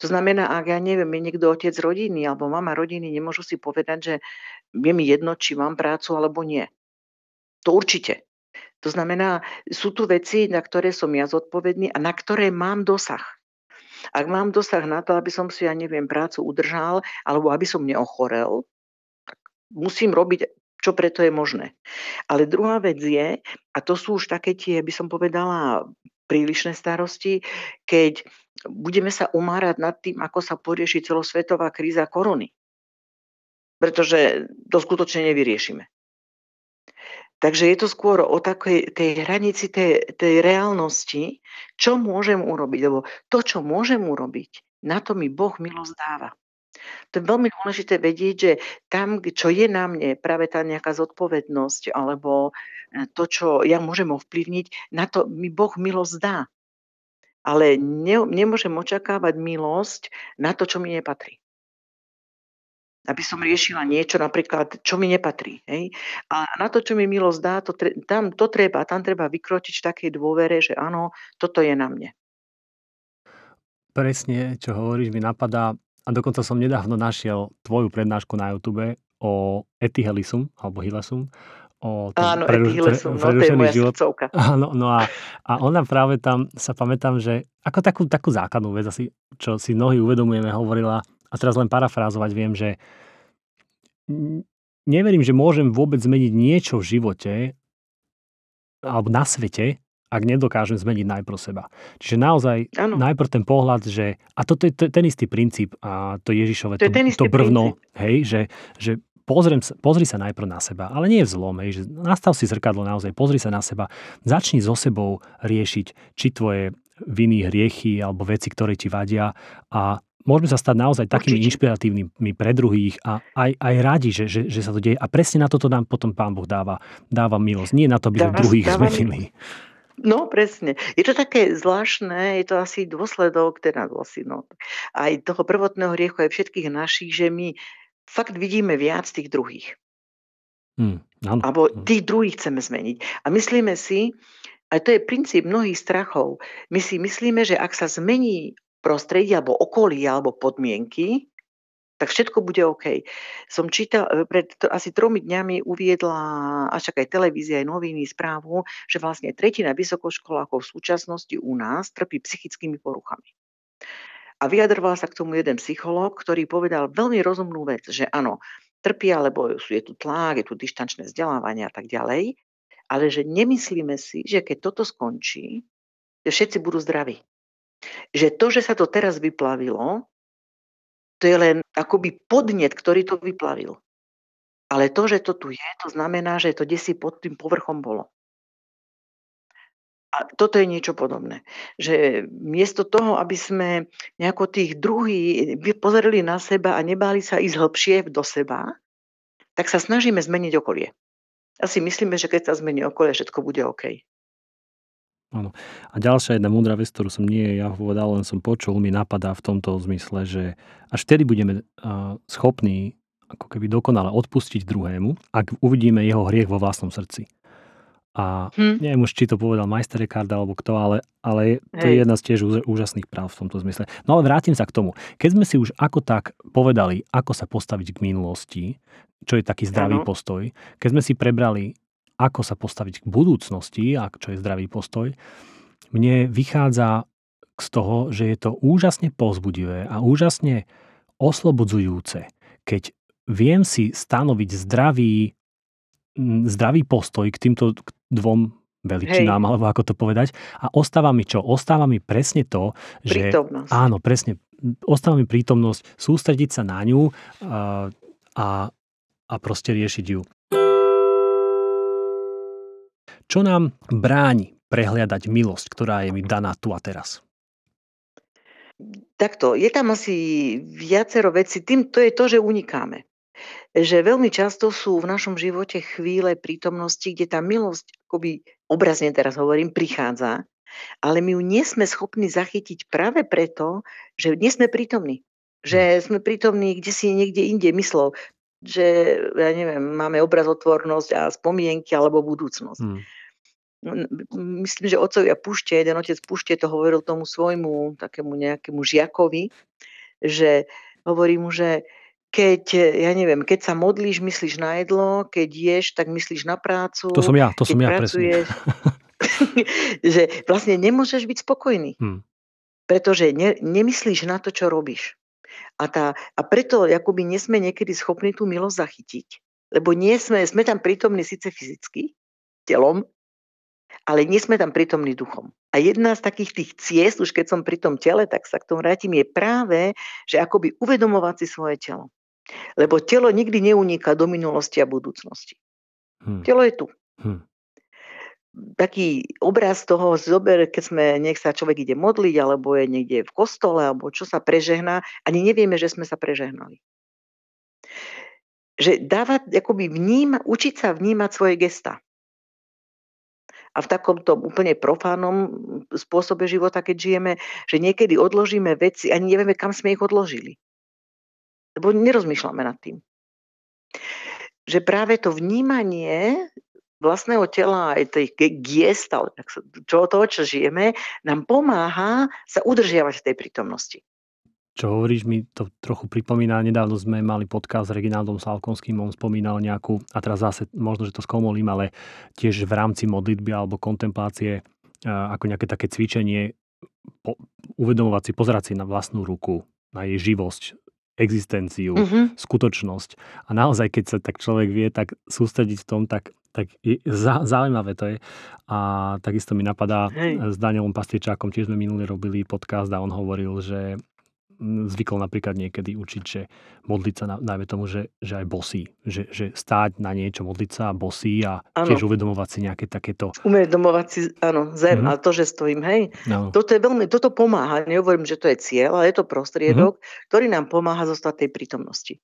To znamená, ak ja neviem, je niekto otec rodiny alebo mama rodiny, nemôžu si povedať, že je mi jedno, či mám prácu alebo nie. To určite. To znamená, sú tu veci, na ktoré som ja zodpovedný a na ktoré mám dosah. Ak mám dosah na to, aby som si, ja neviem, prácu udržal alebo aby som neochorel, musím robiť čo preto je možné. Ale druhá vec je, a to sú už také tie, by som povedala, prílišné starosti, keď budeme sa umárať nad tým, ako sa porieši celosvetová kríza korony. Pretože to skutočne nevyriešime. Takže je to skôr o takej tej hranici tej, tej reálnosti, čo môžem urobiť. Lebo to, čo môžem urobiť, na to mi Boh milosť dáva. To je veľmi dôležité vedieť, že tam, čo je na mne, práve tá nejaká zodpovednosť alebo e, to, čo ja môžem ovplyvniť, na to mi Boh milosť dá. Ale ne, nemôžem očakávať milosť na to, čo mi nepatrí aby som riešila niečo napríklad, čo mi nepatrí. Hej? A na to, čo mi milosť dá, to, tam to treba, tam treba vykročiť v takej dôvere, že áno, toto je na mne. Presne, čo hovoríš, mi napadá, a dokonca som nedávno našiel tvoju prednášku na YouTube o Etihelisum, alebo Hilesum, o tom Áno, preruš, pre, no, to je moja život. Srdcovka. *laughs* Áno, no a, a ona práve tam, sa pamätám, že ako takú, takú základnú vec, asi, čo si mnohí uvedomujeme, hovorila, a teraz len parafrázovať, viem, že neverím, že môžem vôbec zmeniť niečo v živote alebo na svete, ak nedokážem zmeniť najprv seba. Čiže naozaj ano. najprv ten pohľad, že a toto je ten istý princíp a to Ježišové, to, to, to brvno, princíp. hej, že, že pozriem, pozri sa najprv na seba, ale nie v zlom, hej, že nastav si zrkadlo naozaj, pozri sa na seba, začni so sebou riešiť, či tvoje viny, hriechy alebo veci, ktoré ti vadia a môžeme sa stať naozaj takými Určite. inšpiratívnymi pre druhých a aj, aj radi, že, že, že sa to deje. A presne na toto nám potom Pán Boh dáva, dáva milosť. Nie na to, aby sme druhých dáva zmenili. No, presne. Je to také zvláštne, je to asi dôsledok, teda asi, no, aj toho prvotného hriechu, aj všetkých našich, že my fakt vidíme viac tých druhých. Hmm, áno. Alebo tých druhých chceme zmeniť. A myslíme si, a to je princíp mnohých strachov, my si myslíme, že ak sa zmení prostredie alebo okolie alebo podmienky, tak všetko bude OK. Som čítal, e, pred asi tromi dňami uviedla, až aj televízia, aj noviny, správu, že vlastne tretina vysokoškolákov v súčasnosti u nás trpí psychickými poruchami. A vyjadroval sa k tomu jeden psychológ, ktorý povedal veľmi rozumnú vec, že áno, trpia, lebo je tu tlak, je tu dištančné vzdelávanie a tak ďalej, ale že nemyslíme si, že keď toto skončí, že všetci budú zdraví že to, že sa to teraz vyplavilo, to je len akoby podnet, ktorý to vyplavil. Ale to, že to tu je, to znamená, že to desi pod tým povrchom bolo. A toto je niečo podobné. Že miesto toho, aby sme nejako tých druhých pozerali na seba a nebáli sa ísť hlbšie do seba, tak sa snažíme zmeniť okolie. Asi myslíme, že keď sa zmení okolie, všetko bude OK. Áno. A ďalšia jedna múdra vec, ktorú som nie ja povedal, len som počul, mi napadá v tomto zmysle, že až vtedy budeme schopní ako keby dokonale odpustiť druhému, ak uvidíme jeho hriech vo vlastnom srdci. A hm. neviem už, či to povedal majster Eckhart alebo kto, ale, ale to Hej. je jedna z tiež úžasných práv v tomto zmysle. No ale vrátim sa k tomu. Keď sme si už ako tak povedali, ako sa postaviť k minulosti, čo je taký zdravý ano. postoj, keď sme si prebrali ako sa postaviť k budúcnosti a čo je zdravý postoj, mne vychádza z toho, že je to úžasne pozbudivé a úžasne oslobodzujúce, keď viem si stanoviť zdravý, zdravý postoj k týmto dvom veličinám, Hej. alebo ako to povedať. A ostáva mi čo? Ostáva mi presne to, že... Prítomnosť. Áno, presne. Ostáva mi prítomnosť, sústrediť sa na ňu a, a, a proste riešiť ju. Čo nám bráni prehliadať milosť, ktorá je mi daná tu a teraz? Takto, je tam asi viacero vecí. Tým to je to, že unikáme. Že veľmi často sú v našom živote chvíle prítomnosti, kde tá milosť, akoby obrazne teraz hovorím, prichádza, ale my ju nie sme schopní zachytiť práve preto, že nie sme prítomní. Že hm. sme prítomní kde si niekde inde myslov, že ja neviem, máme obrazotvornosť a spomienky alebo budúcnosť. Hmm myslím, že otcovia Pušte, jeden otec Pušte to hovoril tomu svojmu takému nejakému žiakovi, že hovorí mu, že keď, ja neviem, keď sa modlíš, myslíš na jedlo, keď ješ, tak myslíš na prácu. To som ja, to som ja pracuješ, *laughs* že vlastne nemôžeš byť spokojný. Hmm. Pretože ne, nemyslíš na to, čo robíš. A, tá, a preto akoby nesme niekedy schopní tú milosť zachytiť. Lebo nie sme, sme tam prítomní síce fyzicky, telom, ale nie sme tam prítomní duchom. A jedna z takých tých ciest, už keď som pri tom tele, tak sa k tomu vrátim, je práve, že akoby uvedomovať si svoje telo. Lebo telo nikdy neuniká do minulosti a budúcnosti. Hmm. Telo je tu. Hmm. Taký obraz toho zober, keď sme, nech sa človek ide modliť, alebo je niekde v kostole, alebo čo sa prežehná, ani nevieme, že sme sa prežehnali. Že dávať, akoby vníma, učiť sa vnímať svoje gesta a v takomto úplne profánom spôsobe života, keď žijeme, že niekedy odložíme veci, ani nevieme, kam sme ich odložili. Lebo nerozmýšľame nad tým. Že práve to vnímanie vlastného tela, aj tej giest, čo toho, čo žijeme, nám pomáha sa udržiavať v tej prítomnosti čo hovoríš, mi to trochu pripomína. Nedávno sme mali podcast s Reginaldom Salkonským, on spomínal nejakú, a teraz zase možno, že to skomolím, ale tiež v rámci modlitby alebo kontemplácie ako nejaké také cvičenie po, uvedomovať si, pozerať si na vlastnú ruku, na jej živosť, existenciu, mm-hmm. skutočnosť. A naozaj, keď sa tak človek vie tak sústrediť v tom, tak, tak je, zá, zaujímavé to je. A takisto mi napadá Hej. s Danielom Pastiečákom, tiež sme minulý robili podcast a on hovoril, že zvykol napríklad niekedy učiť, že modliť sa, najmä tomu, že, že aj bosí. Že, že stáť na niečo, modliť sa bosí a ano. tiež uvedomovať si nejaké takéto... Uvedomovať si, áno, zem, mm. a to, že stojím, hej. No. Toto je veľmi, toto pomáha, nehovorím, že to je cieľ, ale je to prostriedok, mm. ktorý nám pomáha zostať tej prítomnosti.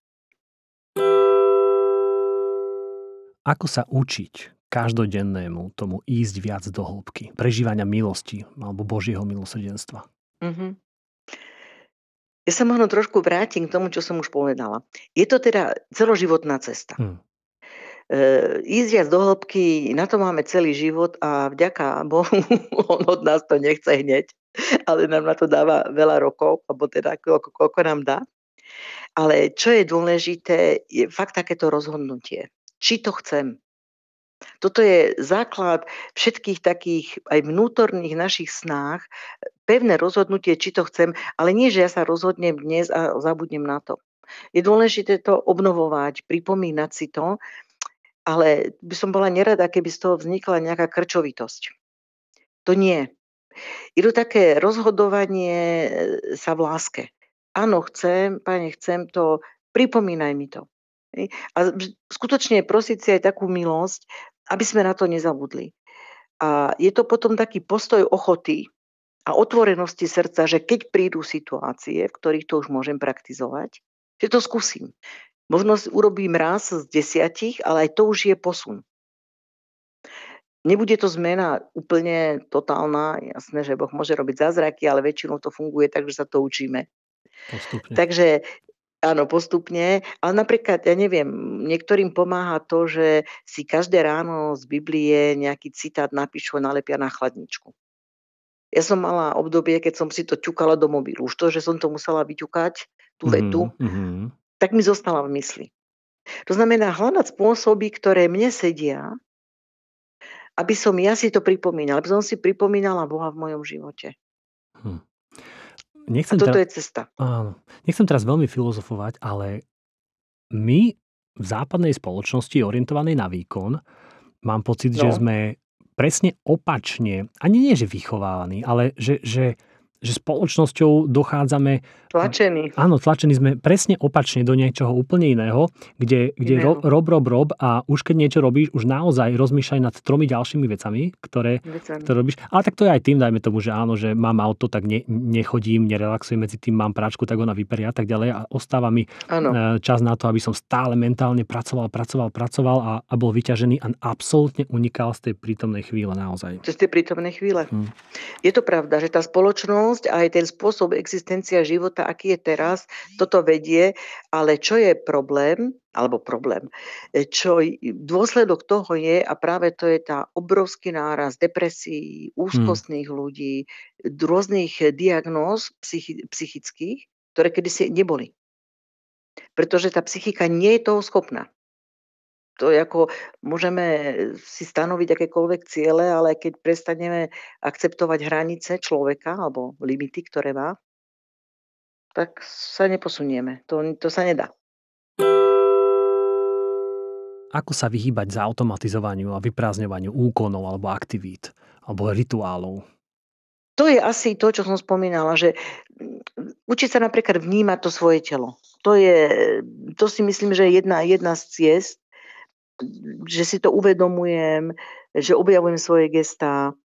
Ako sa učiť každodennému tomu ísť viac do hĺbky, prežívania milosti alebo Božieho milosrdenstva? Mm-hmm. Ja sa možno trošku vrátim k tomu, čo som už povedala. Je to teda celoživotná cesta. Hmm. E, ísť viac do hĺbky, na to máme celý život a vďaka Bohu, *laughs* on od nás to nechce hneď, ale nám na to dáva veľa rokov, alebo teda koľko, koľko nám dá. Ale čo je dôležité, je fakt takéto rozhodnutie. Či to chcem. Toto je základ všetkých takých aj vnútorných našich snách, pevné rozhodnutie, či to chcem, ale nie, že ja sa rozhodnem dnes a zabudnem na to. Je dôležité to obnovovať, pripomínať si to, ale by som bola nerada, keby z toho vznikla nejaká krčovitosť. To nie. Je to také rozhodovanie e, sa v láske. Áno, chcem, pane, chcem to, pripomínaj mi to. A skutočne prosiť si aj takú milosť, aby sme na to nezabudli. A je to potom taký postoj ochoty a otvorenosti srdca, že keď prídu situácie, v ktorých to už môžem praktizovať, že to skúsim. Možno urobím raz z desiatich, ale aj to už je posun. Nebude to zmena úplne totálna, jasné, že Boh môže robiť zázraky, ale väčšinou to funguje tak, že sa to učíme. Postupne. Takže áno, postupne, ale napríklad, ja neviem, niektorým pomáha to, že si každé ráno z Biblie nejaký citát napíšu a nalepia na chladničku. Ja som mala obdobie, keď som si to ťukala do mobilu. Už to, že som to musela vyťukať, tú vetu, mm-hmm. tak mi zostala v mysli. To znamená hľadať spôsoby, ktoré mne sedia, aby som ja si to pripomínala, aby som si pripomínala Boha v mojom živote. Hm. Nechcem A toto teraz, je cesta. Áno. Nechcem teraz veľmi filozofovať, ale my v západnej spoločnosti orientovanej na výkon mám pocit, no. že sme presne opačne, ani nie, že vychovávaní, ale že, že že spoločnosťou dochádzame... Tlačení. Áno, tlačení sme presne opačne do niečoho úplne iného, kde, kde rob, rob, rob, rob a už keď niečo robíš, už naozaj rozmýšľaj nad tromi ďalšími vecami, ktoré, ktoré robíš. Ale tak to je aj tým, dajme tomu, že áno, že mám auto, tak ne, nechodím, nerelaxujem medzi tým, mám práčku, tak ona vyperia a tak ďalej a ostáva mi áno. E, čas na to, aby som stále mentálne pracoval, pracoval, pracoval a, a bol vyťažený a absolútne unikal z tej prítomnej chvíle naozaj. Z tej prítomnej chvíle. Hmm. Je to pravda, že tá spoločnosť spoločnosť a aj ten spôsob existencia života, aký je teraz, toto vedie, ale čo je problém, alebo problém, e, čo dôsledok toho je, a práve to je tá obrovský náraz depresí, úzkostných hmm. ľudí, rôznych diagnóz psychi- psychických, ktoré kedysi neboli. Pretože tá psychika nie je toho schopná to je ako, môžeme si stanoviť akékoľvek ciele, ale keď prestaneme akceptovať hranice človeka alebo limity, ktoré má, tak sa neposunieme. To, to sa nedá. ako sa vyhýbať za automatizovaniu a vyprázdňovaniu úkonov alebo aktivít alebo rituálov? To je asi to, čo som spomínala, že mm, učiť sa napríklad vnímať to svoje telo. To, je, to si myslím, že je jedna, jedna z ciest, že si to uvedomujem, že objavujem svoje gestá.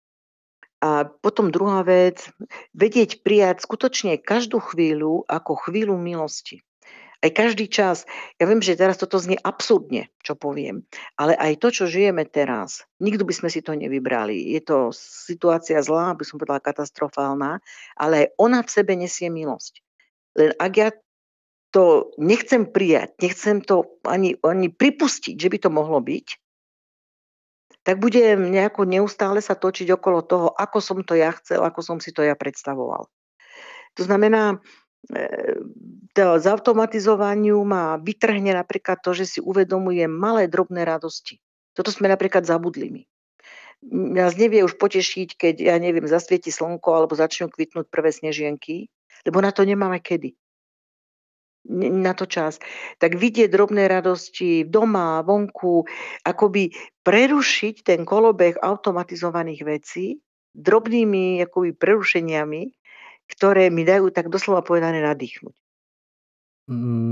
A potom druhá vec, vedieť prijať skutočne každú chvíľu ako chvíľu milosti aj každý čas. Ja viem, že teraz toto znie absurdne, čo poviem, ale aj to, čo žijeme teraz, nikto by sme si to nevybrali. Je to situácia zlá, by som povedala katastrofálna, ale aj ona v sebe nesie milosť. Len ak ja to nechcem prijať, nechcem to ani, ani pripustiť, že by to mohlo byť, tak budem nejako neustále sa točiť okolo toho, ako som to ja chcel, ako som si to ja predstavoval. To znamená, to zautomatizovaniu ma vytrhne napríklad to, že si uvedomujem malé drobné radosti. Toto sme napríklad zabudli my. Nás nevie už potešiť, keď, ja neviem, zasvieti slnko alebo začnú kvitnúť prvé snežienky, lebo na to nemáme kedy. Na to čas. Tak vidieť drobné radosti doma, vonku, akoby prerušiť ten kolobeh automatizovaných vecí drobnými akoby prerušeniami, ktoré mi dajú tak doslova povedané nadýchnuť.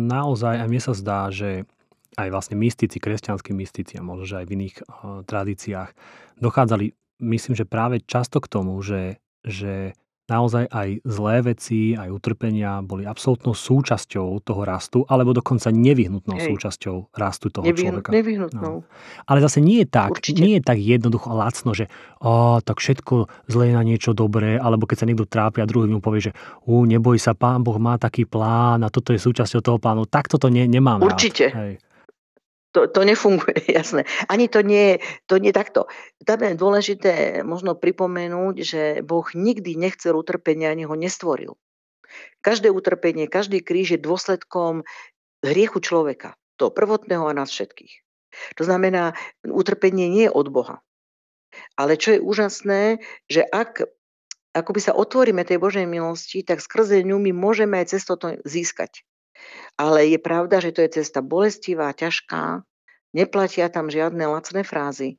Naozaj, a mne sa zdá, že aj vlastne mystici, kresťanskí mystici a možno, že aj v iných uh, tradíciách dochádzali, myslím, že práve často k tomu, že, že naozaj aj zlé veci, aj utrpenia boli absolútnou súčasťou toho rastu, alebo dokonca nevyhnutnou Hej. súčasťou rastu toho Nevyhn, človeka. Nevyhnutnou. No. Ale zase nie je tak, Určite. nie je tak jednoducho a lacno, že ó, tak všetko zlé na niečo dobré, alebo keď sa niekto trápi a druhý mu povie, že ú, neboj sa, pán Boh má taký plán a toto je súčasťou toho plánu. Tak toto ne, nemám Určite. Rád. Hej. To, to nefunguje, *laughs* jasné. Ani to nie, to nie takto. Tam je dôležité možno pripomenúť, že Boh nikdy nechcel utrpenia, ani ho nestvoril. Každé utrpenie, každý kríž je dôsledkom hriechu človeka. To prvotného a nás všetkých. To znamená, utrpenie nie je od Boha. Ale čo je úžasné, že ak akoby sa otvoríme tej Božej milosti, tak skrze ňu my môžeme aj cez toto získať. Ale je pravda, že to je cesta bolestivá, ťažká, neplatia tam žiadne lacné frázy.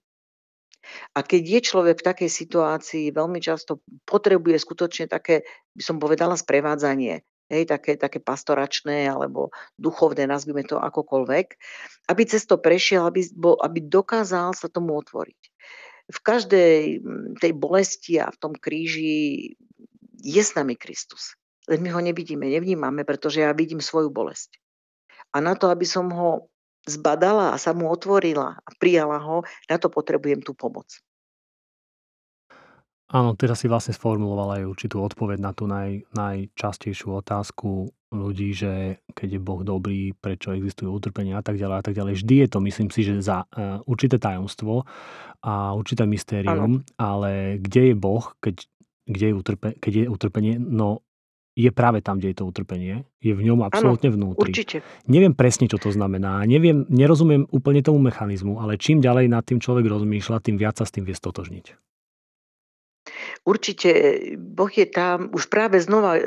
A keď je človek v takej situácii, veľmi často potrebuje skutočne také, by som povedala, sprevádzanie. Hej, také, také pastoračné alebo duchovné, nazvime to akokoľvek, aby cez to prešiel, aby, aby dokázal sa tomu otvoriť. V každej tej bolesti a v tom kríži je s nami Kristus. Len my ho nevidíme, nevnímame, pretože ja vidím svoju bolesť. A na to, aby som ho zbadala a sa mu otvorila a prijala ho, na to potrebujem tú pomoc. Áno, teraz si vlastne sformulovala aj určitú odpoveď na tú naj, najčastejšiu otázku ľudí, že keď je Boh dobrý, prečo existujú utrpenia a tak ďalej a tak ďalej. Vždy je to, myslím si, že za uh, určité tajomstvo a určité mystérium, ano. ale kde je Boh, keď, kde je utrpe, keď je utrpenie? No je práve tam, kde je to utrpenie. Je v ňom absolútne ano, vnútri. Určite. Neviem presne, čo to znamená. Neviem, nerozumiem úplne tomu mechanizmu, ale čím ďalej nad tým človek rozmýšľa, tým viac sa s tým vie stotožniť. Určite Boh je tam, už práve znova,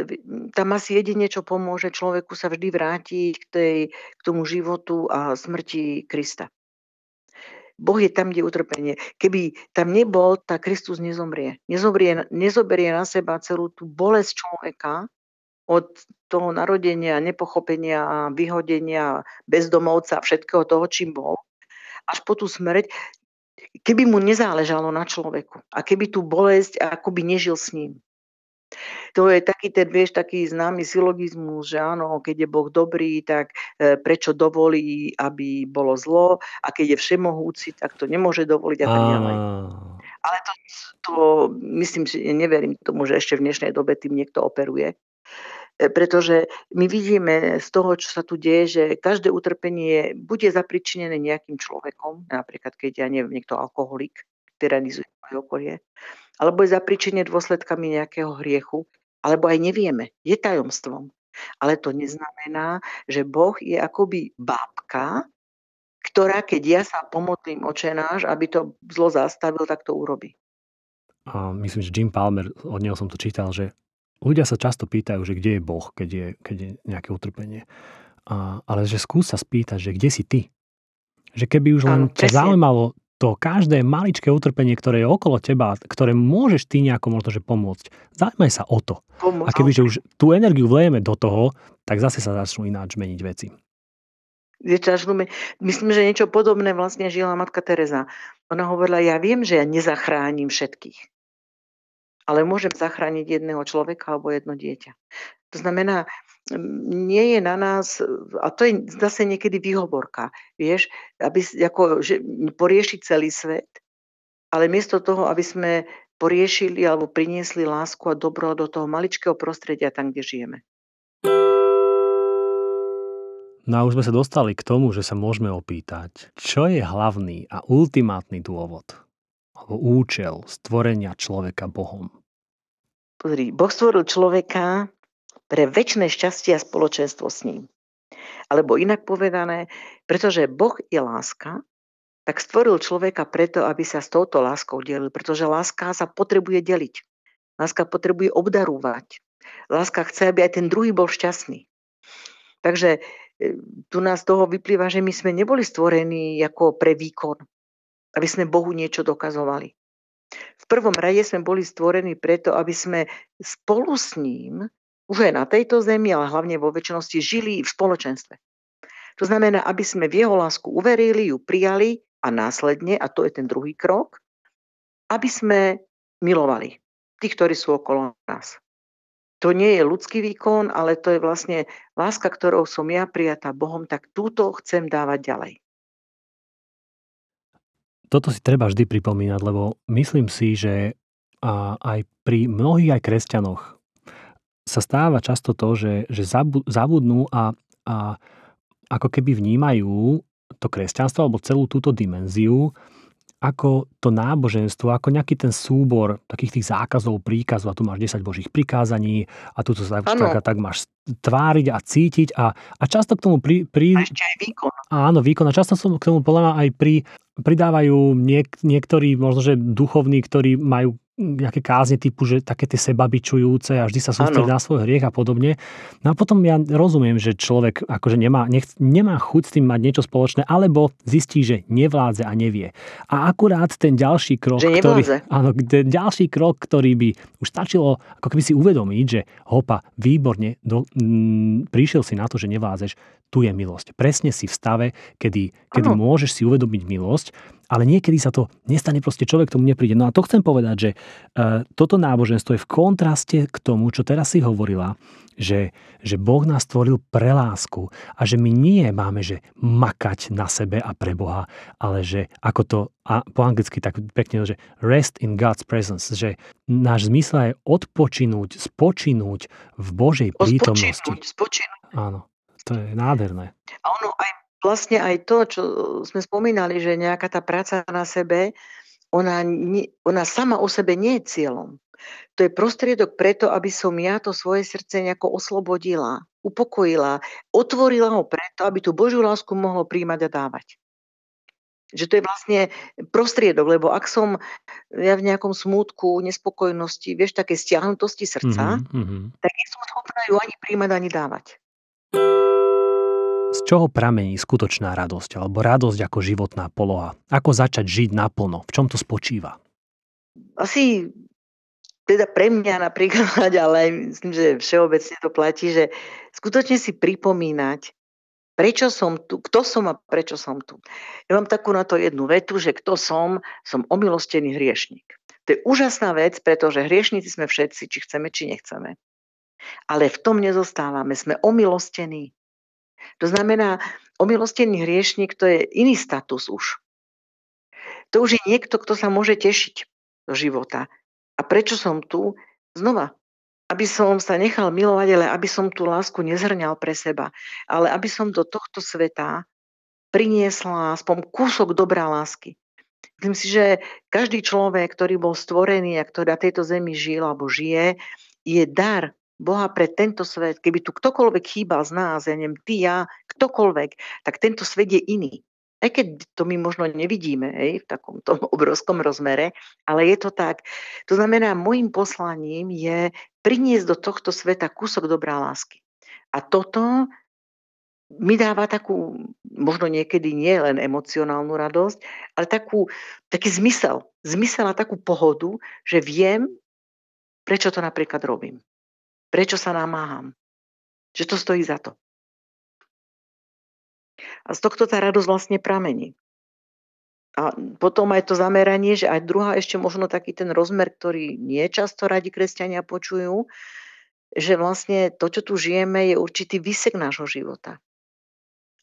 tam asi jedine, čo pomôže človeku sa vždy vrátiť k, tej, k tomu životu a smrti Krista. Boh je tam, kde je utrpenie. Keby tam nebol, tak Kristus nezomrie. Nezomrie, nezoberie na seba celú tú bolesť človeka, od toho narodenia, nepochopenia, vyhodenia, bezdomovca, všetkého toho, čím bol, až po tú smrť, keby mu nezáležalo na človeku a keby tú bolesť akoby nežil s ním. To je taký ten, vieš, taký známy silogizmus, že áno, keď je Boh dobrý, tak e, prečo dovolí, aby bolo zlo a keď je všemohúci, tak to nemôže dovoliť a tak ďalej. Ale to, to myslím si, neverím tomu, že ešte v dnešnej dobe tým niekto operuje. E, pretože my vidíme z toho, čo sa tu deje, že každé utrpenie bude zapričinené nejakým človekom, napríklad keď ja neviem, niekto alkoholik, tyranizuje moje okolie, alebo je zapričinené dôsledkami nejakého hriechu, alebo aj nevieme, je tajomstvom. Ale to neznamená, že Boh je akoby bábka, ktorá, keď ja sa pomodlím očenáš, aby to zlo zastavil, tak to urobí. A myslím, že Jim Palmer, od neho som to čítal, že ľudia sa často pýtajú, že kde je Boh, keď je, keď je nejaké utrpenie. A, ale že skús sa spýtať, že kde si ty? Že keby už len ťa zaujímalo to každé maličké utrpenie, ktoré je okolo teba, ktoré môžeš ty nejako možno že pomôcť, zaujímaj sa o to. A kebyže už tú energiu vlejeme do toho, tak zase sa začnú ináč meniť veci. Myslím, že niečo podobné vlastne žila matka Teresa. Ona hovorila, ja viem, že ja nezachránim všetkých, ale môžem zachrániť jedného človeka alebo jedno dieťa. To znamená, nie je na nás, a to je zase niekedy výhovorka, vieš, aby ako, že poriešiť celý svet, ale miesto toho, aby sme poriešili alebo priniesli lásku a dobro do toho maličkého prostredia tam, kde žijeme. No a už sme sa dostali k tomu, že sa môžeme opýtať, čo je hlavný a ultimátny dôvod alebo účel stvorenia človeka Bohom. Pozri, Boh stvoril človeka pre väčšie šťastie a spoločenstvo s ním. Alebo inak povedané, pretože Boh je láska, tak stvoril človeka preto, aby sa s touto láskou delil, pretože láska sa potrebuje deliť. Láska potrebuje obdarúvať. Láska chce, aby aj ten druhý bol šťastný. Takže e, tu nás toho vyplýva, že my sme neboli stvorení ako pre výkon, aby sme Bohu niečo dokazovali. V prvom rade sme boli stvorení preto, aby sme spolu s ním, už aj na tejto zemi, ale hlavne vo väčšnosti, žili v spoločenstve. To znamená, aby sme v jeho lásku uverili, ju prijali a následne, a to je ten druhý krok, aby sme milovali tých, ktorí sú okolo nás. To nie je ľudský výkon, ale to je vlastne láska, ktorou som ja prijatá Bohom, tak túto chcem dávať ďalej. Toto si treba vždy pripomínať, lebo myslím si, že aj pri mnohých aj kresťanoch sa stáva často to, že, že zabu- zabudnú a, a ako keby vnímajú to kresťanstvo alebo celú túto dimenziu ako to náboženstvo, ako nejaký ten súbor takých tých zákazov, príkazov a tu máš 10 božích prikázaní a tu sa tak, tak, máš tváriť a cítiť a, a často k tomu pri, pri, A ešte aj výkon. Áno, výkon. A často som k tomu podľa aj pri, pridávajú niek, niektorí, možno že duchovní, ktorí majú nejaké kázne typu, že také tie sebabičujúce a vždy sa sústredí na svoj hriech a podobne. No a potom ja rozumiem, že človek akože nemá, nech, nemá chuť s tým mať niečo spoločné, alebo zistí, že nevládze a nevie. A akurát ten ďalší krok, Že ktorý, áno, ten ďalší krok, ktorý by už stačilo ako keby si uvedomiť, že hopa, výborne, do, mm, prišiel si na to, že nevládzeš, tu je milosť. Presne si v stave, kedy, kedy môžeš si uvedomiť milosť, ale niekedy sa to nestane, proste človek tomu nepríde. No a to chcem povedať, že e, toto náboženstvo je v kontraste k tomu, čo teraz si hovorila, že, že Boh nás stvoril pre lásku a že my nie máme, že makať na sebe a pre Boha, ale že ako to a po anglicky tak pekne, že rest in God's presence, že náš zmysel je odpočinúť, spočinúť v Božej prítomnosti. Spočinúť, spočinúť. Áno, to je nádherné. A ono aj vlastne aj to, čo sme spomínali, že nejaká tá práca na sebe, ona, ona sama o sebe nie je cieľom. To je prostriedok preto, aby som ja to svoje srdce nejako oslobodila, upokojila, otvorila ho preto, aby tú Božiu lásku mohlo príjmať a dávať. Že to je vlastne prostriedok, lebo ak som ja v nejakom smútku, nespokojnosti, vieš, také stiahnutosti srdca, Mhm, mhm. tak nie som schopná ju ani príjmať, ani dávať. Čoho pramení skutočná radosť alebo radosť ako životná poloha? Ako začať žiť naplno? V čom to spočíva? asi teda pre mňa napríklad, *laughs* ale aj myslím, že všeobecne to platí, že skutočne si pripomínať, prečo som tu, kto som a prečo som tu. Ja mám takú na to jednu vetu, že kto som, som omilostený hriešnik. To je úžasná vec, pretože hriešnici sme všetci, či chceme, či nechceme. Ale v tom nezostávame, sme omilostení. To znamená, omilostený hriešnik to je iný status už. To už je niekto, kto sa môže tešiť do života. A prečo som tu? Znova, aby som sa nechal milovať, ale aby som tú lásku nezhrňal pre seba, ale aby som do tohto sveta priniesla aspoň kúsok dobrá lásky. Myslím si, že každý človek, ktorý bol stvorený a ktorý na tejto zemi žil alebo žije, je dar Boha pre tento svet. Keby tu ktokoľvek chýbal z nás, ja neviem, ty, ja, ktokoľvek, tak tento svet je iný. Aj keď to my možno nevidíme hej, v takom tom *laughs* obrovskom rozmere, ale je to tak. To znamená, môjim poslaním je priniesť do tohto sveta kúsok dobrá lásky. A toto mi dáva takú, možno niekedy nie len emocionálnu radosť, ale takú, taký zmysel. Zmysel a takú pohodu, že viem, prečo to napríklad robím. Prečo sa namáham. Že to stojí za to. A z tohto tá radosť vlastne pramení. A potom aj to zameranie, že aj druhá ešte možno taký ten rozmer, ktorý nie často radi kresťania počujú, že vlastne to, čo tu žijeme, je určitý výsek nášho života.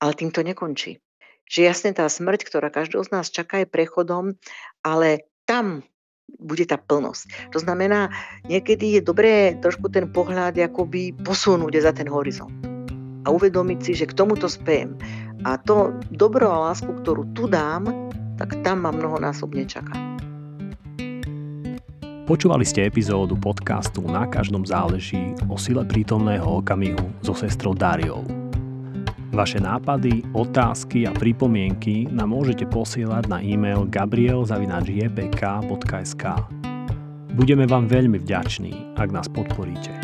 Ale tým to nekončí. Že jasne tá smrť, ktorá každého z nás čaká, je prechodom, ale tam bude tá plnosť. To znamená, niekedy je dobré trošku ten pohľad akoby posunúť za ten horizont a uvedomiť si, že k tomuto spejem. A to dobro a lásku, ktorú tu dám, tak tam ma mnohonásobne čaká. Počúvali ste epizódu podcastu Na každom záleží o sile prítomného okamihu so sestrou Dáriou. Vaše nápady, otázky a pripomienky nám môžete posielať na e-mail gabriel.jpk.sk Budeme vám veľmi vďační, ak nás podporíte.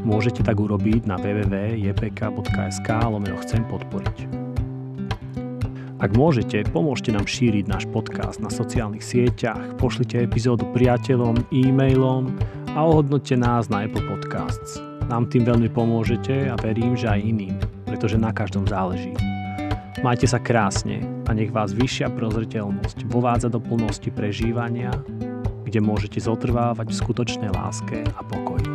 Môžete tak urobiť na www.jpk.sk lomeno chcem podporiť. Ak môžete, pomôžte nám šíriť náš podcast na sociálnych sieťach, pošlite epizódu priateľom, e-mailom a ohodnote nás na Apple Podcasts. Nám tým veľmi pomôžete a verím, že aj iným pretože na každom záleží. Majte sa krásne a nech vás vyššia prozreteľnosť vovádza do plnosti prežívania, kde môžete zotrvávať v skutočnej láske a pokoji.